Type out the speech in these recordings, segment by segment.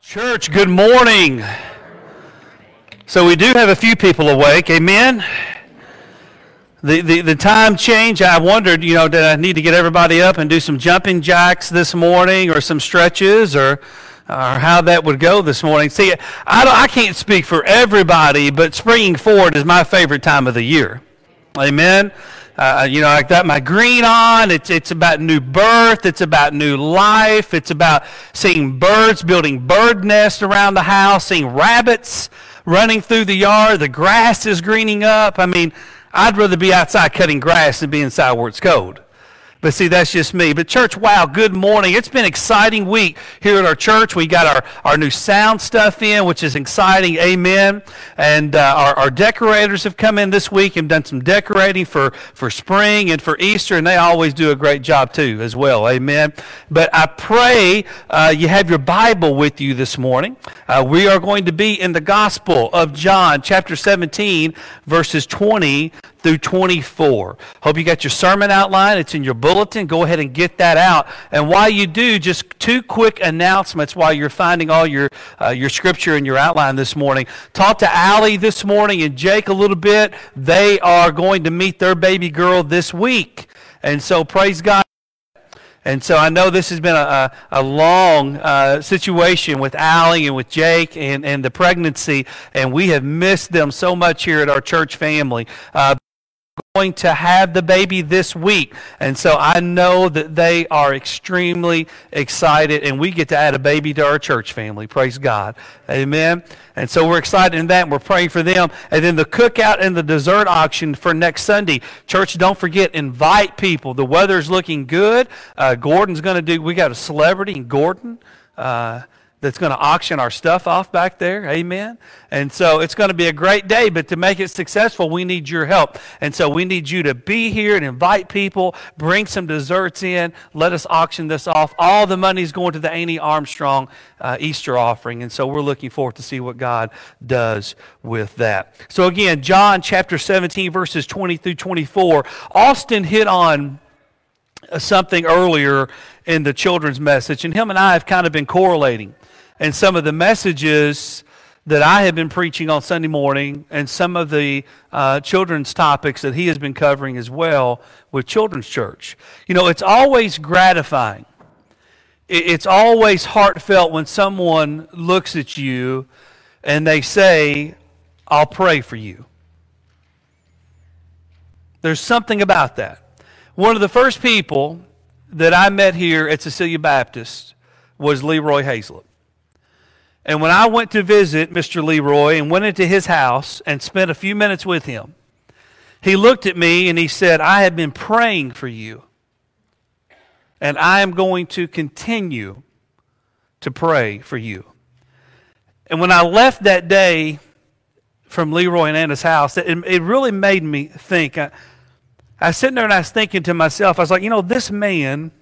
Church, good morning. So we do have a few people awake. Amen. The, the, the time change, I wondered, you know, did I need to get everybody up and do some jumping jacks this morning or some stretches or, or how that would go this morning? See, I, don't, I can't speak for everybody, but springing forward is my favorite time of the year. Amen. Uh, you know, I got my green on. It's, it's about new birth. It's about new life. It's about seeing birds building bird nests around the house, seeing rabbits running through the yard. The grass is greening up. I mean, I'd rather be outside cutting grass than be inside where it's cold. But see, that's just me. But church, wow, good morning. It's been an exciting week here at our church. We got our, our new sound stuff in, which is exciting. Amen. And uh, our, our decorators have come in this week and done some decorating for, for spring and for Easter, and they always do a great job too as well. Amen. But I pray uh, you have your Bible with you this morning. Uh, we are going to be in the Gospel of John, chapter 17, verses 20 through 24. Hope you got your sermon outline. It's in your bulletin. Go ahead and get that out. And while you do, just two quick announcements while you're finding all your, uh, your scripture and your outline this morning. Talk to Allie this morning and Jake a little bit. They are going to meet their baby girl this week. And so praise God. And so I know this has been a, a, long uh, situation with Allie and with Jake and, and the pregnancy, and we have missed them so much here at our church family. Uh, going to have the baby this week. And so I know that they are extremely excited, and we get to add a baby to our church family. Praise God. Amen. And so we're excited in that, and we're praying for them. And then the cookout and the dessert auction for next Sunday. Church, don't forget, invite people. The weather's looking good. Uh, Gordon's going to do, we got a celebrity Gordon. Uh, that's going to auction our stuff off back there. Amen. And so it's going to be a great day, but to make it successful, we need your help. And so we need you to be here and invite people, bring some desserts in, let us auction this off. All the money is going to the Annie Armstrong uh, Easter offering. And so we're looking forward to see what God does with that. So again, John chapter 17, verses 20 through 24. Austin hit on something earlier in the children's message, and him and I have kind of been correlating and some of the messages that I have been preaching on Sunday morning and some of the uh, children's topics that he has been covering as well with Children's Church. You know, it's always gratifying. It's always heartfelt when someone looks at you and they say, I'll pray for you. There's something about that. One of the first people that I met here at Cecilia Baptist was Leroy Hazlett. And when I went to visit Mr. Leroy and went into his house and spent a few minutes with him, he looked at me and he said, I have been praying for you. And I am going to continue to pray for you. And when I left that day from Leroy and Anna's house, it, it really made me think. I, I was sitting there and I was thinking to myself, I was like, you know, this man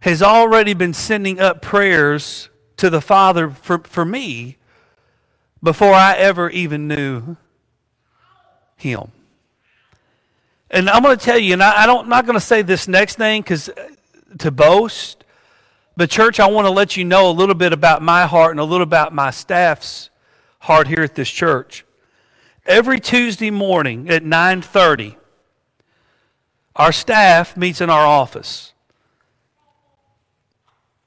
has already been sending up prayers to the Father for, for me before I ever even knew Him. And I'm going to tell you, and I, I don't, I'm not going to say this next thing because uh, to boast, but church, I want to let you know a little bit about my heart and a little about my staff's heart here at this church. Every Tuesday morning at 9:30, our staff meets in our office.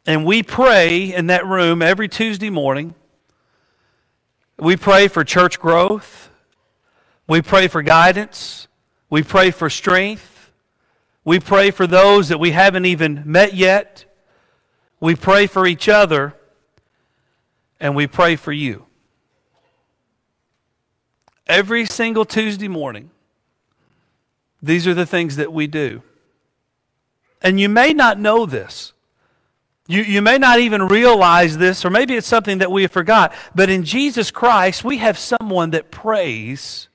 And we pray in that room every Tuesday morning. We pray for church growth. We pray for guidance. We pray for strength. We pray for those that we haven't even met yet. We pray for each other. And we pray for you. Every single Tuesday morning, these are the things that we do. And you may not know this. You, you may not even realize this, or maybe it's something that we have forgot, but in Jesus Christ, we have someone that prays,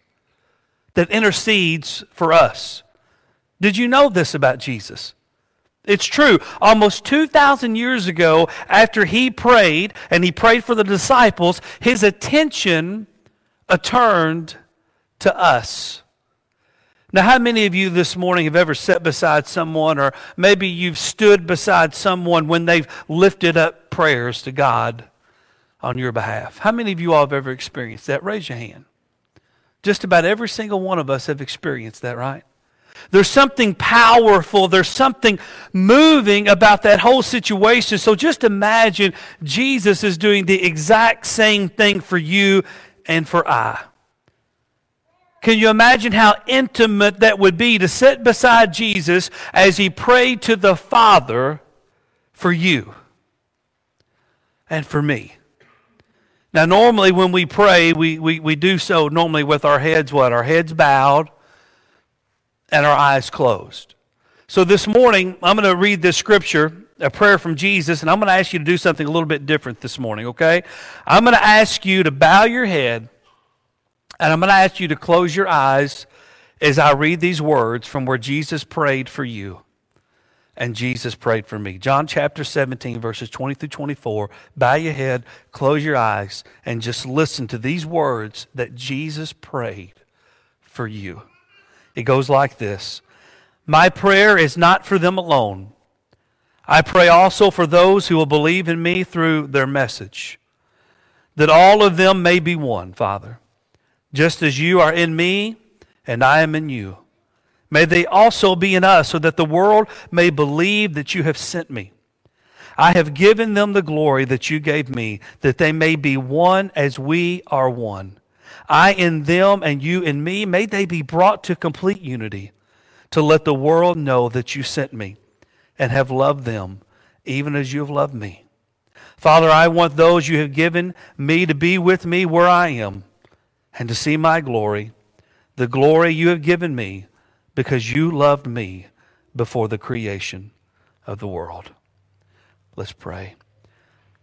that intercedes for us. Did you know this about Jesus? It's true. Almost 2,000 years ago, after he prayed, and he prayed for the disciples, his attention uh, turned to us. Now, how many of you this morning have ever sat beside someone, or maybe you've stood beside someone when they've lifted up prayers to God on your behalf. How many of you all have ever experienced that? Raise your hand. Just about every single one of us have experienced that, right? There's something powerful, there's something moving about that whole situation. So just imagine Jesus is doing the exact same thing for you and for I. Can you imagine how intimate that would be to sit beside Jesus as he prayed to the Father for you and for me? Now, normally when we pray, we, we, we do so normally with our heads what? Our heads bowed and our eyes closed. So this morning, I'm going to read this scripture, a prayer from Jesus, and I'm going to ask you to do something a little bit different this morning, okay? I'm going to ask you to bow your head, and I'm going to ask you to close your eyes as I read these words from where Jesus prayed for you and Jesus prayed for me. John chapter 17, verses 20 through 24. Bow your head, close your eyes, and just listen to these words that Jesus prayed for you. It goes like this My prayer is not for them alone. I pray also for those who will believe in me through their message, that all of them may be one, Father, just as you are in me and I am in you May they also be in us, so that the world may believe that you have sent me. I have given them the glory that you gave me, that they may be one as we are one. I in them and you in me, may they be brought to complete unity, to let the world know that you sent me and have loved them, even as you have loved me. Father, I want those you have given me to be with me where I am and to see my glory, the glory you have given me because you loved me before the creation of the world. Let's pray.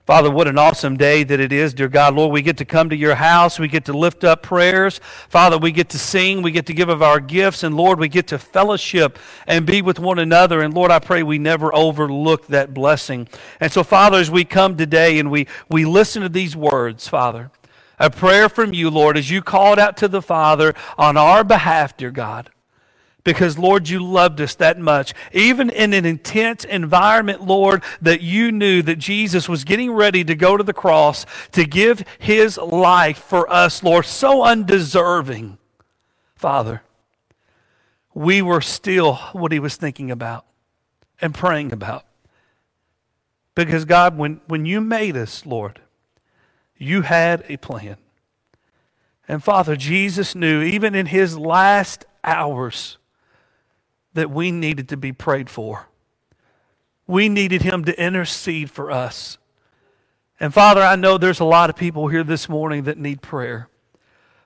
Father, what an awesome day that it is, dear God. Lord, we get to come to your house. We get to lift up prayers. Father, we get to sing. We get to give of our gifts. And Lord, we get to fellowship and be with one another. And Lord, I pray we never overlook that blessing. And so, Father, as we come today and we, we listen to these words, Father, a prayer from you, Lord, as you called out to the Father on our behalf, dear God because, Lord, you loved us that much. Even in an intense environment, Lord, that you knew that Jesus was getting ready to go to the cross to give his life for us, Lord, so undeserving. Father, we were still what he was thinking about and praying about. Because, God, when, when you made us, Lord, you had a plan. And Father, Jesus knew, even in his last hours, that we needed to be prayed for. We needed him to intercede for us. And Father, I know there's a lot of people here this morning that need prayer.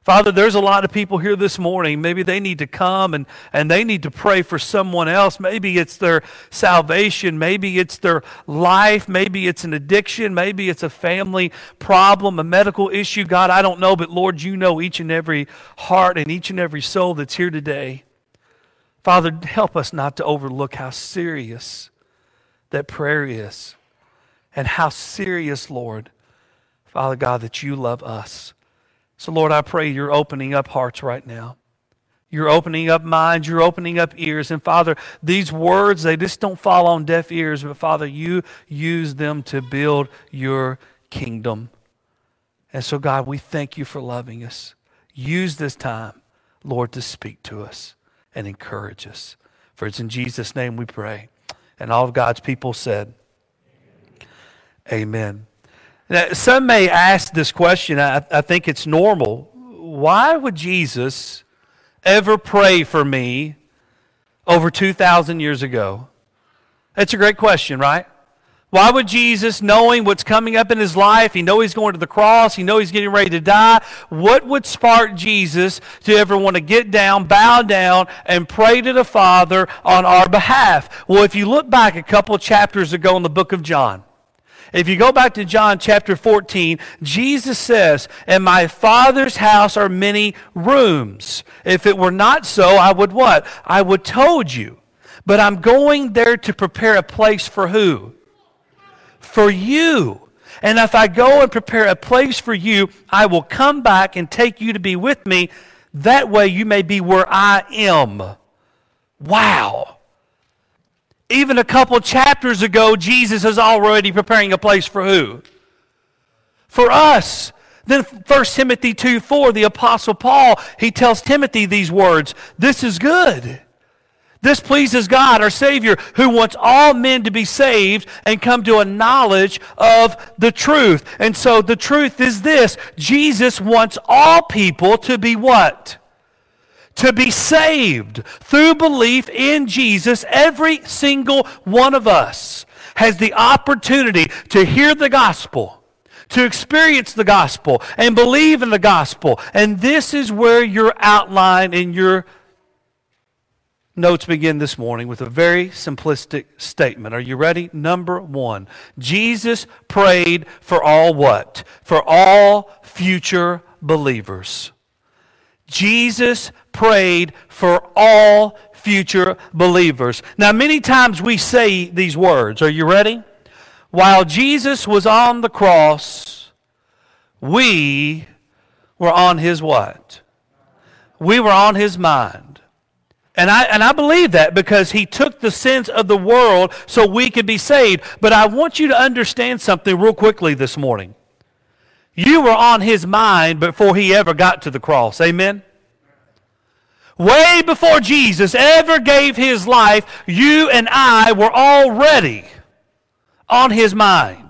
Father, there's a lot of people here this morning. Maybe they need to come and, and they need to pray for someone else. Maybe it's their salvation. Maybe it's their life. Maybe it's an addiction. Maybe it's a family problem, a medical issue. God, I don't know, but Lord, you know each and every heart and each and every soul that's here today. Father, help us not to overlook how serious that prayer is and how serious, Lord, Father God, that you love us. So, Lord, I pray you're opening up hearts right now. You're opening up minds. You're opening up ears. And Father, these words, they just don't fall on deaf ears, but Father, you use them to build your kingdom. And so, God, we thank you for loving us. Use this time, Lord, to speak to us and encourage us. For it's in Jesus' name we pray. And all of God's people said, Amen. Now, some may ask this question. I, I think it's normal. Why would Jesus ever pray for me over 2,000 years ago? That's a great question, right? Why would Jesus, knowing what's coming up in his life, he know he's going to the cross, he know he's getting ready to die, what would spark Jesus to ever want to get down, bow down, and pray to the Father on our behalf? Well, if you look back a couple chapters ago in the book of John, if you go back to John chapter 14, Jesus says, In my Father's house are many rooms. If it were not so, I would what? I would told you. But I'm going there to prepare a place for who? for you. And if I go and prepare a place for you, I will come back and take you to be with me. That way you may be where I am. Wow. Even a couple chapters ago, Jesus is already preparing a place for who? for us. Then 1 Timothy 2 4, the Apostle Paul, he tells Timothy these words This is good. This pleases God, our Savior, who wants all men to be saved and come to a knowledge of the truth. And so the truth is this Jesus wants all people to be what? To be saved through belief in Jesus. Every single one of us has the opportunity to hear the gospel to experience the gospel and believe in the gospel. And this is where your outline and your notes begin this morning with a very simplistic statement. Are you ready? Number one Jesus prayed for all what? For all future believers. Jesus prayed for all future believers. Now, many times we say these words. Are you ready? While Jesus was on the cross, we were on his what? We were on his mind. And I, and I believe that because he took the sins of the world so we could be saved. But I want you to understand something real quickly this morning. You were on his mind before he ever got to the cross. Amen? Way before Jesus ever gave his life, you and I were already on his mind.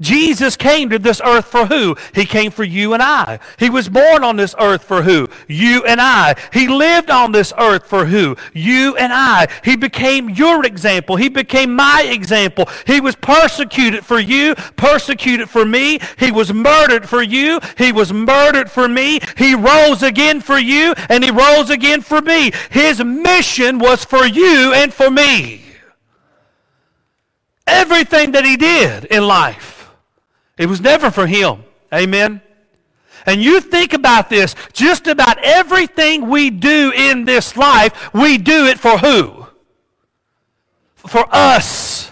Jesus came to this earth for who? He came for you and I. He was born on this earth for who? You and I. He lived on this earth for who? You and I. He became your example. He became my example. He was persecuted for you, persecuted for me. He was murdered for you. He was murdered for me. He rose again for you, and he rose again for me. His mission was for you and for me everything that he did in life. It was never for him. Amen. And you think about this, just about everything we do in this life, we do it for who? For us.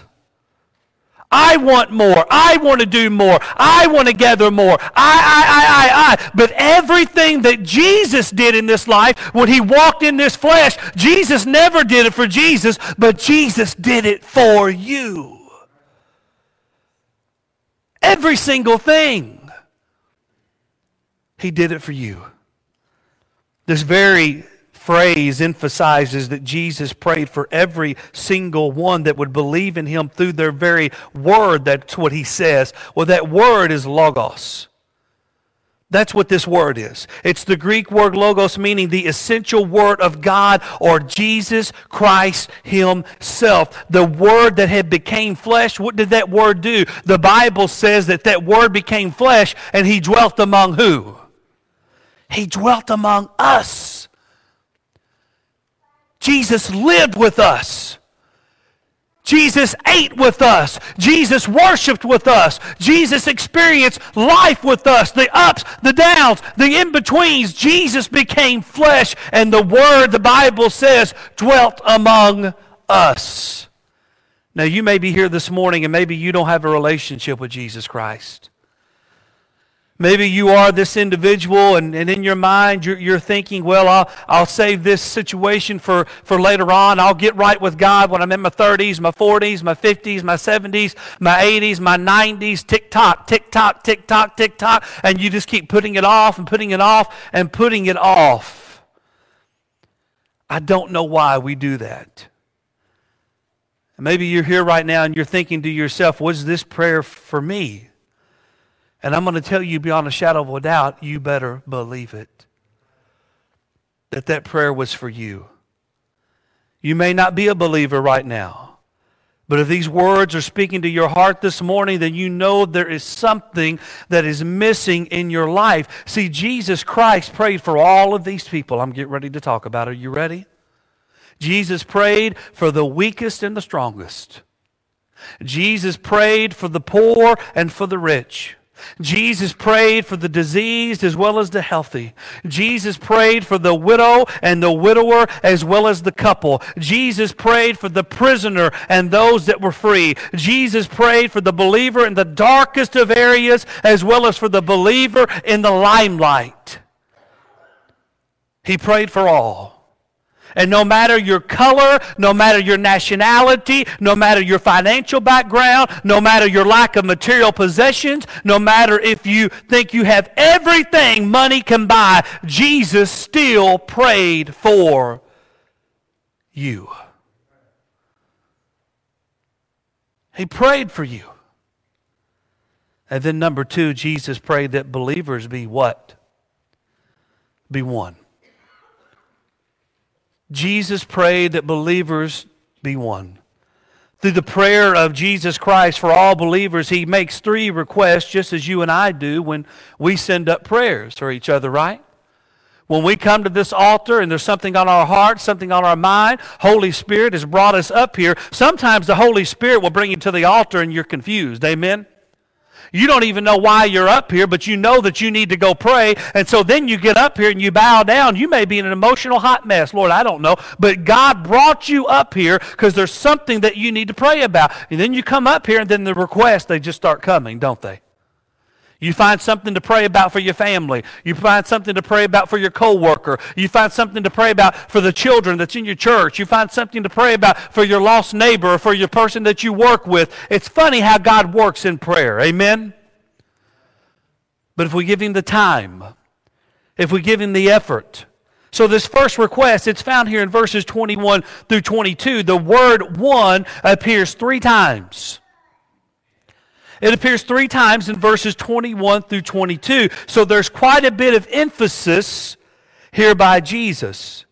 I want more. I want to do more. I want to gather more. I, I, I, I, I. But everything that Jesus did in this life, when he walked in this flesh, Jesus never did it for Jesus, but Jesus did it for you. Every single thing. He did it for you. This very phrase emphasizes that Jesus prayed for every single one that would believe in him through their very word. That's what he says. Well, that word is logos. That's what this word is. It's the Greek word logos, meaning the essential word of God or Jesus Christ Himself. The word that had became flesh. What did that word do? The Bible says that that word became flesh and He dwelt among who? He dwelt among us. Jesus lived with us. Jesus ate with us. Jesus worshiped with us. Jesus experienced life with us. The ups, the downs, the in betweens. Jesus became flesh, and the Word, the Bible says, dwelt among us. Now, you may be here this morning, and maybe you don't have a relationship with Jesus Christ. Maybe you are this individual, and, and in your mind, you're, you're thinking, well, I'll, I'll save this situation for, for later on. I'll get right with God when I'm in my 30s, my 40s, my 50s, my 70s, my 80s, my 90s. Tick tock, tick tock, tick tock, tick tock. And you just keep putting it off and putting it off and putting it off. I don't know why we do that. Maybe you're here right now and you're thinking to yourself, was this prayer for me? And I'm going to tell you beyond a shadow of a doubt, you better believe it. That that prayer was for you. You may not be a believer right now. But if these words are speaking to your heart this morning, then you know there is something that is missing in your life. See, Jesus Christ prayed for all of these people I'm getting ready to talk about. Are you ready? Jesus prayed for the weakest and the strongest. Jesus prayed for the poor and for the rich. Jesus prayed for the diseased as well as the healthy. Jesus prayed for the widow and the widower as well as the couple. Jesus prayed for the prisoner and those that were free. Jesus prayed for the believer in the darkest of areas as well as for the believer in the limelight. He prayed for all. And no matter your color, no matter your nationality, no matter your financial background, no matter your lack of material possessions, no matter if you think you have everything money can buy, Jesus still prayed for you. He prayed for you. And then, number two, Jesus prayed that believers be what? Be one. Jesus prayed that believers be one. Through the prayer of Jesus Christ for all believers, he makes three requests, just as you and I do when we send up prayers for each other, right? When we come to this altar and there's something on our heart, something on our mind, Holy Spirit has brought us up here. Sometimes the Holy Spirit will bring you to the altar and you're confused. Amen? You don't even know why you're up here, but you know that you need to go pray. And so then you get up here and you bow down. You may be in an emotional hot mess. Lord, I don't know. But God brought you up here because there's something that you need to pray about. And then you come up here and then the requests, they just start coming, don't they? You find something to pray about for your family. You find something to pray about for your coworker. You find something to pray about for the children that's in your church. You find something to pray about for your lost neighbor or for your person that you work with. It's funny how God works in prayer. Amen? But if we give him the time, if we give him the effort, so this first request, it's found here in verses 21 through 22. The word one appears three times. It appears three times in verses 21 through 22. So there's quite a bit of emphasis here by Jesus.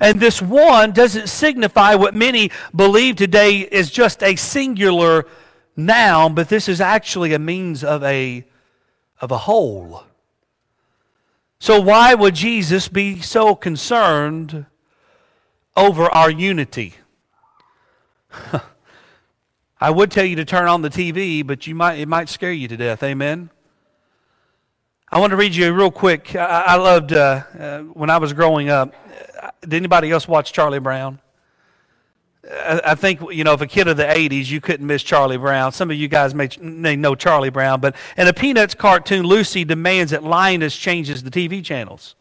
And this one doesn't signify what many believe today is just a singular noun, but this is actually a means of a, of a whole. So, why would Jesus be so concerned over our unity? I would tell you to turn on the TV, but you might, it might scare you to death. Amen. I want to read you real quick. I, I loved uh, uh, when I was growing up. Did anybody else watch Charlie Brown? I, I think you know, if a kid of the '80s, you couldn't miss Charlie Brown. Some of you guys may, may know Charlie Brown, but in a Peanuts cartoon, Lucy demands that Linus changes the TV channels.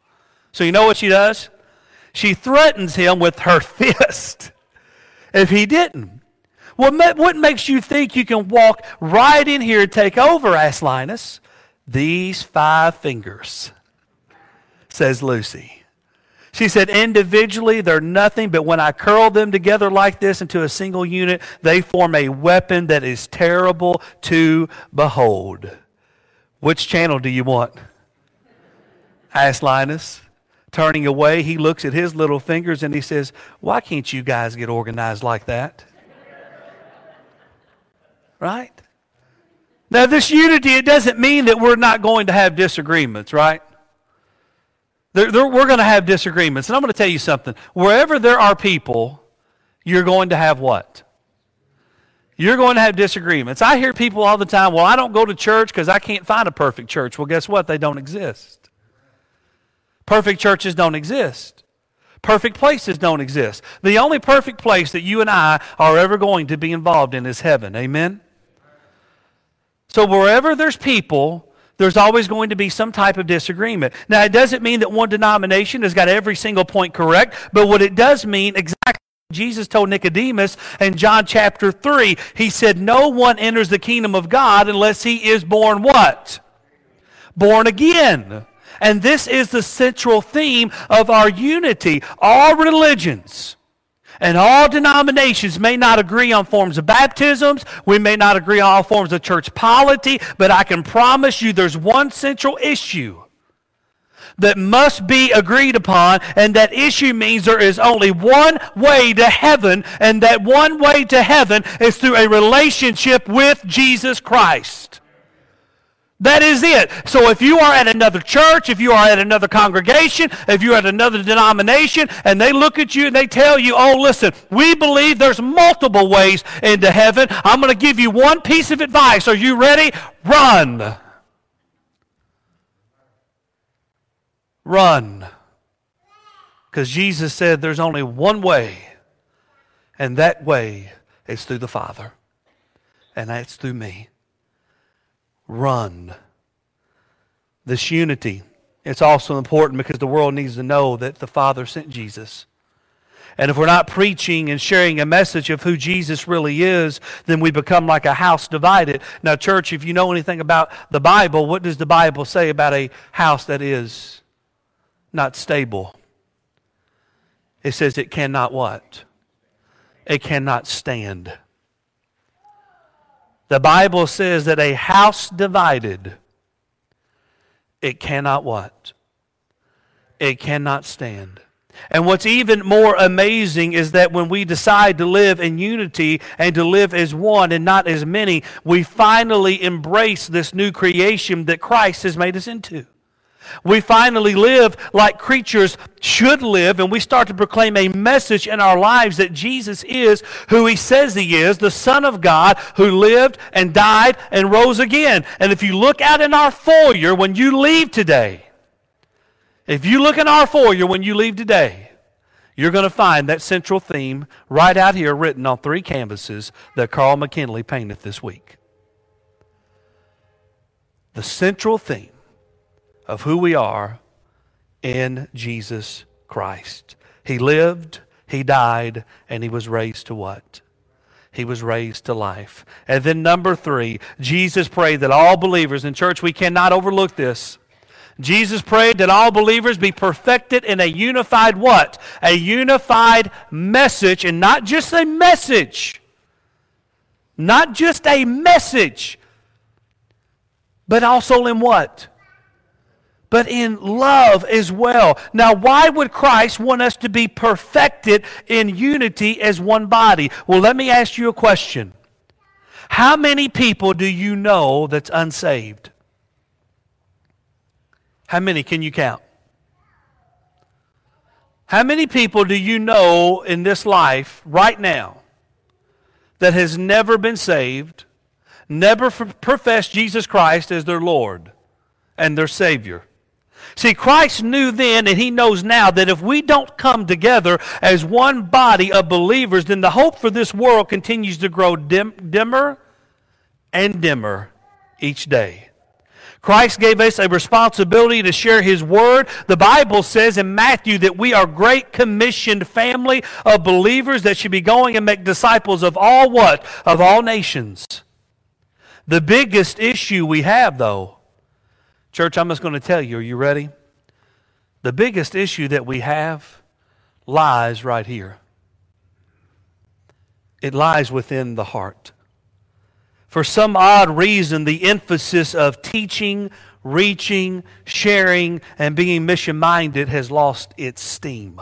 So you know what she does? She threatens him with her fist if he didn't. What, what makes you think you can walk right in here and take over? asked Linus. These five fingers, says Lucy. She said, individually, they're nothing, but when I curl them together like this into a single unit, they form a weapon that is terrible to behold. Which channel do you want? asked Linus. Turning away, he looks at his little fingers and he says, Why can't you guys get organized like that? Right? Now, this unity, it doesn't mean that we're not going to have disagreements, right? They're, they're, we're going to have disagreements. And I'm going to tell you something. Wherever there are people, you're going to have what? You're going to have disagreements. I hear people all the time, well, I don't go to church because I can't find a perfect church. Well, guess what? They don't exist. Perfect churches don't exist. Perfect places don't exist. The only perfect place that you and I are ever going to be involved in is heaven. Amen? So wherever there's people, there's always going to be some type of disagreement. Now, it doesn't mean that one denomination has got every single point correct, but what it does mean exactly. Jesus told Nicodemus in John chapter 3, he said, No one enters the kingdom of God unless he is born what? Born again. And this is the central theme of our unity. All religions and all denominations may not agree on forms of baptisms. We may not agree on all forms of church polity, but I can promise you there's one central issue that must be agreed upon, and that issue means there is only one way to heaven, and that one way to heaven is through a relationship with Jesus Christ. That is it. So if you are at another church, if you are at another congregation, if you're at another denomination, and they look at you and they tell you, oh, listen, we believe there's multiple ways into heaven. I'm going to give you one piece of advice. Are you ready? Run. Run. Because Jesus said there's only one way, and that way is through the Father, and that's through me run. This unity, it's also important because the world needs to know that the Father sent Jesus. And if we're not preaching and sharing a message of who Jesus really is, then we become like a house divided. Now, church, if you know anything about the Bible, what does the Bible say about a house that is not stable? It says it cannot what? It cannot stand. The Bible says that a house divided, it cannot what? It cannot stand. And what's even more amazing is that when we decide to live in unity and to live as one and not as many, we finally embrace this new creation that Christ has made us into. We finally live like creatures should live, and we start to proclaim a message in our lives that Jesus is who he says he is, the Son of God who lived and died and rose again. And if you look out in our foyer when you leave today, if you look in our foyer when you leave today, you're going to find that central theme right out here written on three canvases that Carl McKinley painted this week. The central theme of who we are in Jesus Christ. He lived, He died, and He was raised to what? He was raised to life. And then, number three, Jesus prayed that all believers in church, we cannot overlook this Jesus prayed that all believers be perfected in a unified what? A unified message, and not just a message. Not just a message, but also in what? But in love as well. Now, why would Christ want us to be perfected in unity as one body? Well, let me ask you a question. How many people do you know that's unsaved? How many can you count? How many people do you know in this life right now that has never been saved, never professed Jesus Christ as their Lord and their Savior? See, Christ knew then and he knows now that if we don't come together as one body of believers, then the hope for this world continues to grow dim, dimmer and dimmer each day. Christ gave us a responsibility to share His Word. The Bible says in Matthew that we are a great commissioned family of believers that should be going and make disciples of all what? Of all nations. The biggest issue we have, though, church, I'm just going to tell you, are you ready? The biggest issue that we have lies right here. It lies within the heart. For some odd reason, the emphasis of teaching, reaching, sharing, and being mission minded has lost its steam.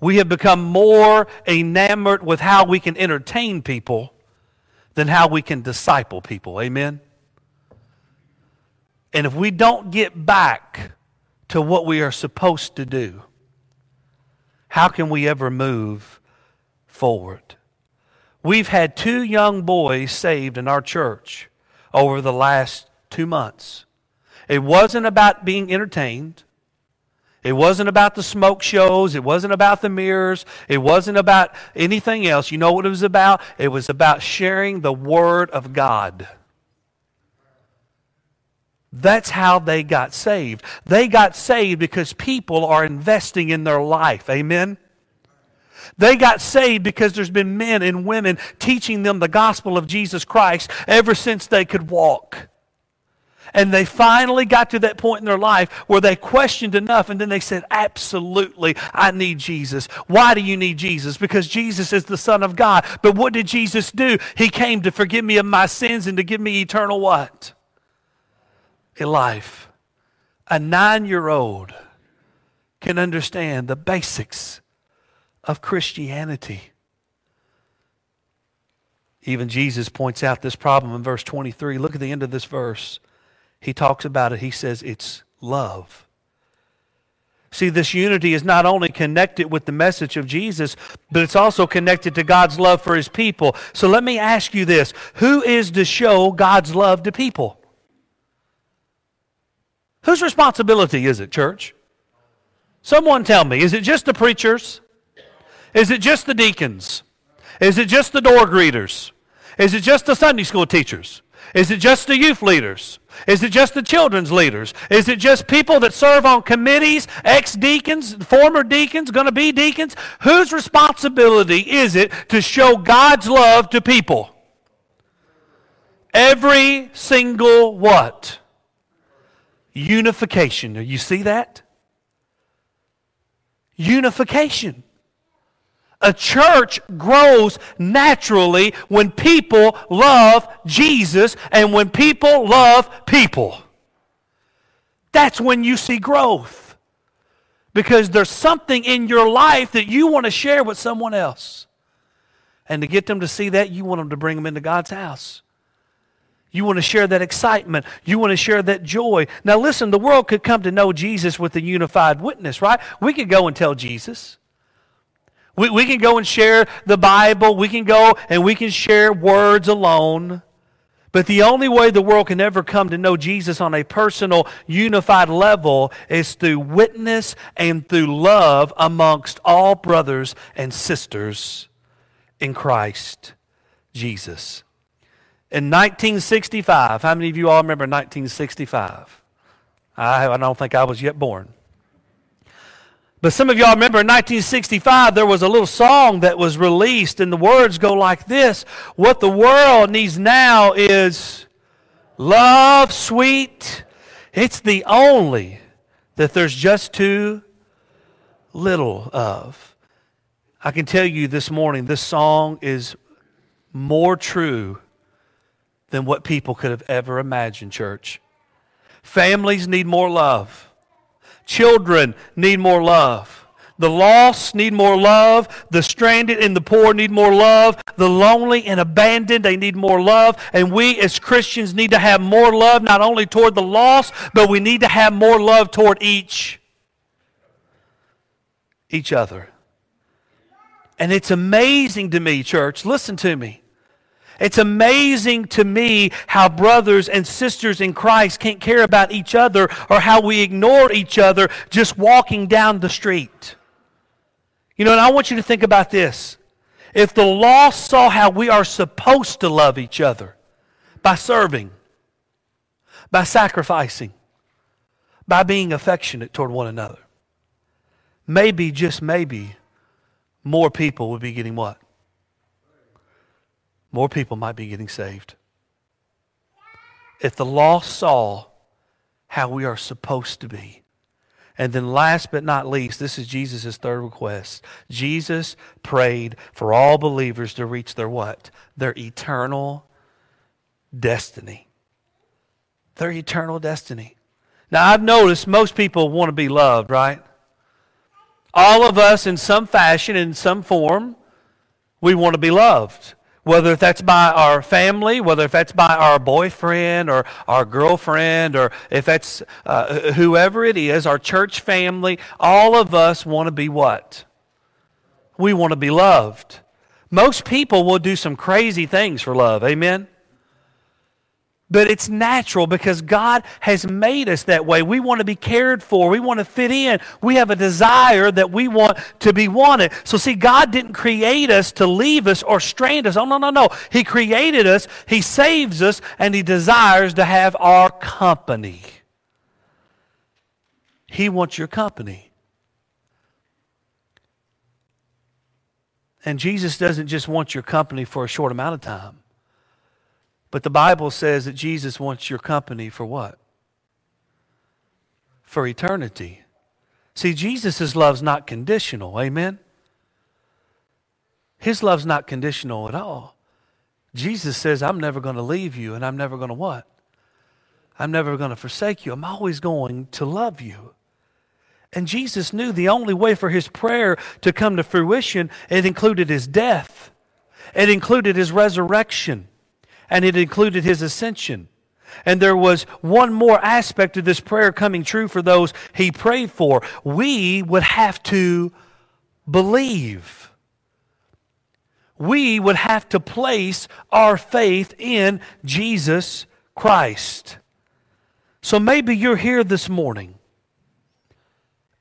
We have become more enamored with how we can entertain people than how we can disciple people. Amen? And if we don't get back to what we are supposed to do, how can we ever move forward? We've had two young boys saved in our church over the last two months. It wasn't about being entertained. It wasn't about the smoke shows. It wasn't about the mirrors. It wasn't about anything else. You know what it was about? It was about sharing the Word of God. That's how they got saved. They got saved because people are investing in their life. Amen? They got saved because there's been men and women teaching them the gospel of Jesus Christ ever since they could walk. And they finally got to that point in their life where they questioned enough and then they said, Absolutely, I need Jesus. Why do you need Jesus? Because Jesus is the Son of God. But what did Jesus do? He came to forgive me of my sins and to give me eternal what? A life. A nine year old can understand the basics of Christianity. Even Jesus points out this problem in verse 23. Look at the end of this verse. He talks about it. He says it's love. See, this unity is not only connected with the message of Jesus, but it's also connected to God's love for his people. So let me ask you this Who is to show God's love to people? Whose responsibility is it, church? Someone tell me. Is it just the preachers? Is it just the deacons? Is it just the door greeters? Is it just the Sunday school teachers? Is it just the youth leaders? Is it just the children's leaders? Is it just people that serve on committees, ex deacons, former deacons, going to be deacons? Whose responsibility is it to show God's love to people? Every single what? Unification. Do you see that? Unification. A church grows naturally when people love Jesus and when people love people. That's when you see growth. Because there's something in your life that you want to share with someone else. And to get them to see that, you want them to bring them into God's house. You want to share that excitement. You want to share that joy. Now, listen, the world could come to know Jesus with a unified witness, right? We could go and tell Jesus. We, we can go and share the Bible. We can go and we can share words alone. But the only way the world can ever come to know Jesus on a personal, unified level is through witness and through love amongst all brothers and sisters in Christ Jesus. In 1965, how many of you all remember 1965? I, I don't think I was yet born. But some of y'all remember in 1965, there was a little song that was released, and the words go like this What the world needs now is love, sweet. It's the only that there's just too little of. I can tell you this morning, this song is more true than what people could have ever imagined, church. Families need more love. Children need more love. The lost need more love. The stranded and the poor need more love. The lonely and abandoned, they need more love. And we as Christians need to have more love, not only toward the lost, but we need to have more love toward each each other. And it's amazing to me, church. Listen to me. It's amazing to me how brothers and sisters in Christ can't care about each other or how we ignore each other just walking down the street. You know, and I want you to think about this. If the lost saw how we are supposed to love each other by serving, by sacrificing, by being affectionate toward one another, maybe, just maybe, more people would be getting what? More people might be getting saved. If the lost saw how we are supposed to be. And then, last but not least, this is Jesus' third request. Jesus prayed for all believers to reach their what? Their eternal destiny. Their eternal destiny. Now, I've noticed most people want to be loved, right? All of us, in some fashion, in some form, we want to be loved whether that's by our family, whether if that's by our boyfriend or our girlfriend, or if that's uh, whoever it is, our church family, all of us want to be what? We want to be loved. Most people will do some crazy things for love. Amen? But it's natural because God has made us that way. We want to be cared for. We want to fit in. We have a desire that we want to be wanted. So, see, God didn't create us to leave us or strand us. Oh, no, no, no. He created us, He saves us, and He desires to have our company. He wants your company. And Jesus doesn't just want your company for a short amount of time. But the Bible says that Jesus wants your company for what? For eternity. See, Jesus' love's not conditional. Amen? His love's not conditional at all. Jesus says, I'm never going to leave you, and I'm never going to what? I'm never going to forsake you. I'm always going to love you. And Jesus knew the only way for his prayer to come to fruition, it included his death. It included his resurrection and it included his ascension. And there was one more aspect of this prayer coming true for those he prayed for. We would have to believe. We would have to place our faith in Jesus Christ. So maybe you're here this morning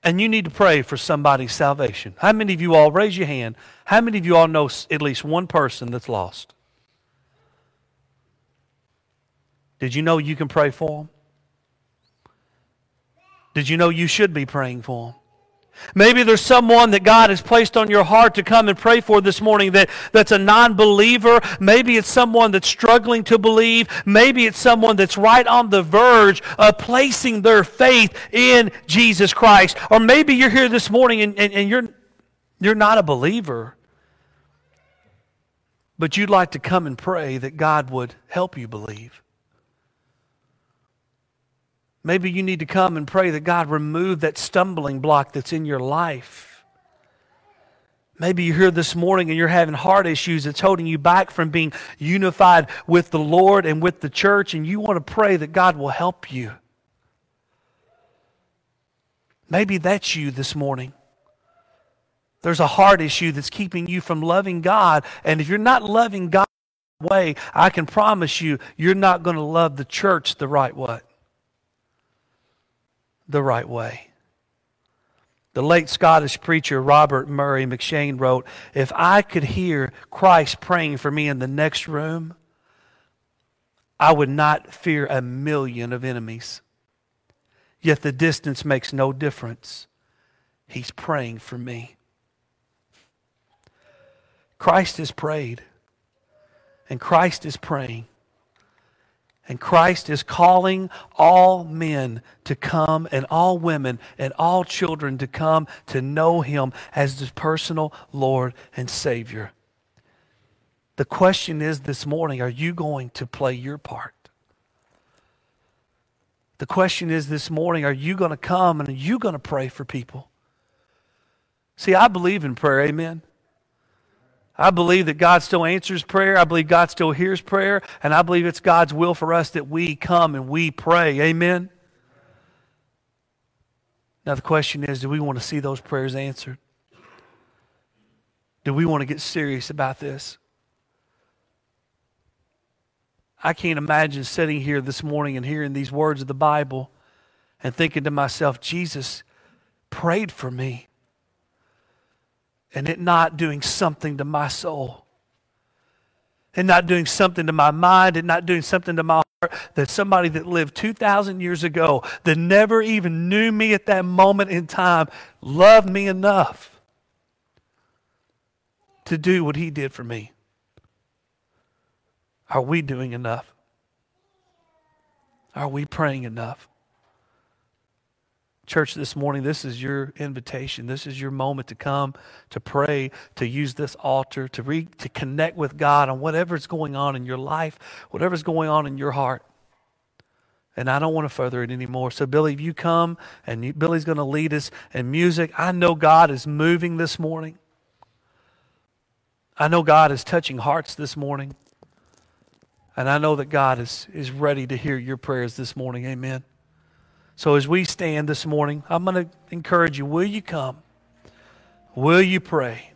and you need to pray for somebody's salvation. How many of you all, raise your hand, how many of you all know at least one person that's lost? Did you know you can pray for them? Did you know you should be praying for them? Maybe there's someone that God has placed on your heart to come and pray for this morning that, that's a non believer. Maybe it's someone that's struggling to believe. Maybe it's someone that's right on the verge of placing their faith in Jesus Christ. Or maybe you're here this morning and, and, and you're, you're not a believer, but you'd like to come and pray that God would help you believe. Maybe you need to come and pray that God remove that stumbling block that's in your life. Maybe you're here this morning and you're having heart issues that's holding you back from being unified with the Lord and with the church, and you want to pray that God will help you. Maybe that's you this morning. There's a heart issue that's keeping you from loving God, and if you're not loving God the way, I can promise you, you're not going to love the church the right way the right way. The late Scottish preacher Robert Murray M'Cheyne wrote If I could hear Christ praying for me in the next room, I would not fear a million of enemies. Yet the distance makes no difference. He's praying for me. Christ has prayed, and Christ is praying. And Christ is calling all men to come and all women and all children to come to know Him as the personal Lord and Savior. The question is this morning are you going to play your part? The question is this morning are you going to come and are you going to pray for people? See, I believe in prayer, amen. I believe that God still answers prayer. I believe God still hears prayer. And I believe it's God's will for us that we come and we pray. Amen? Now, the question is do we want to see those prayers answered? Do we want to get serious about this? I can't imagine sitting here this morning and hearing these words of the Bible and thinking to myself, Jesus prayed for me and it not doing something to my soul and not doing something to my mind and not doing something to my heart that somebody that lived 2,000 years ago that never even knew me at that moment in time loved me enough to do what he did for me. Are we doing enough? Are we praying enough? Church, this morning, this is your invitation. This is your moment to come, to pray, to use this altar, to, re- to connect with God on whatever's going on in your life, whatever's going on in your heart. And I don't want to further it anymore. So, Billy, if you come and you, Billy's going to lead us in music, I know God is moving this morning. I know God is touching hearts this morning. And I know that God is, is ready to hear your prayers this morning. Amen. So as we stand this morning, I'm going to encourage you will you come? Will you pray?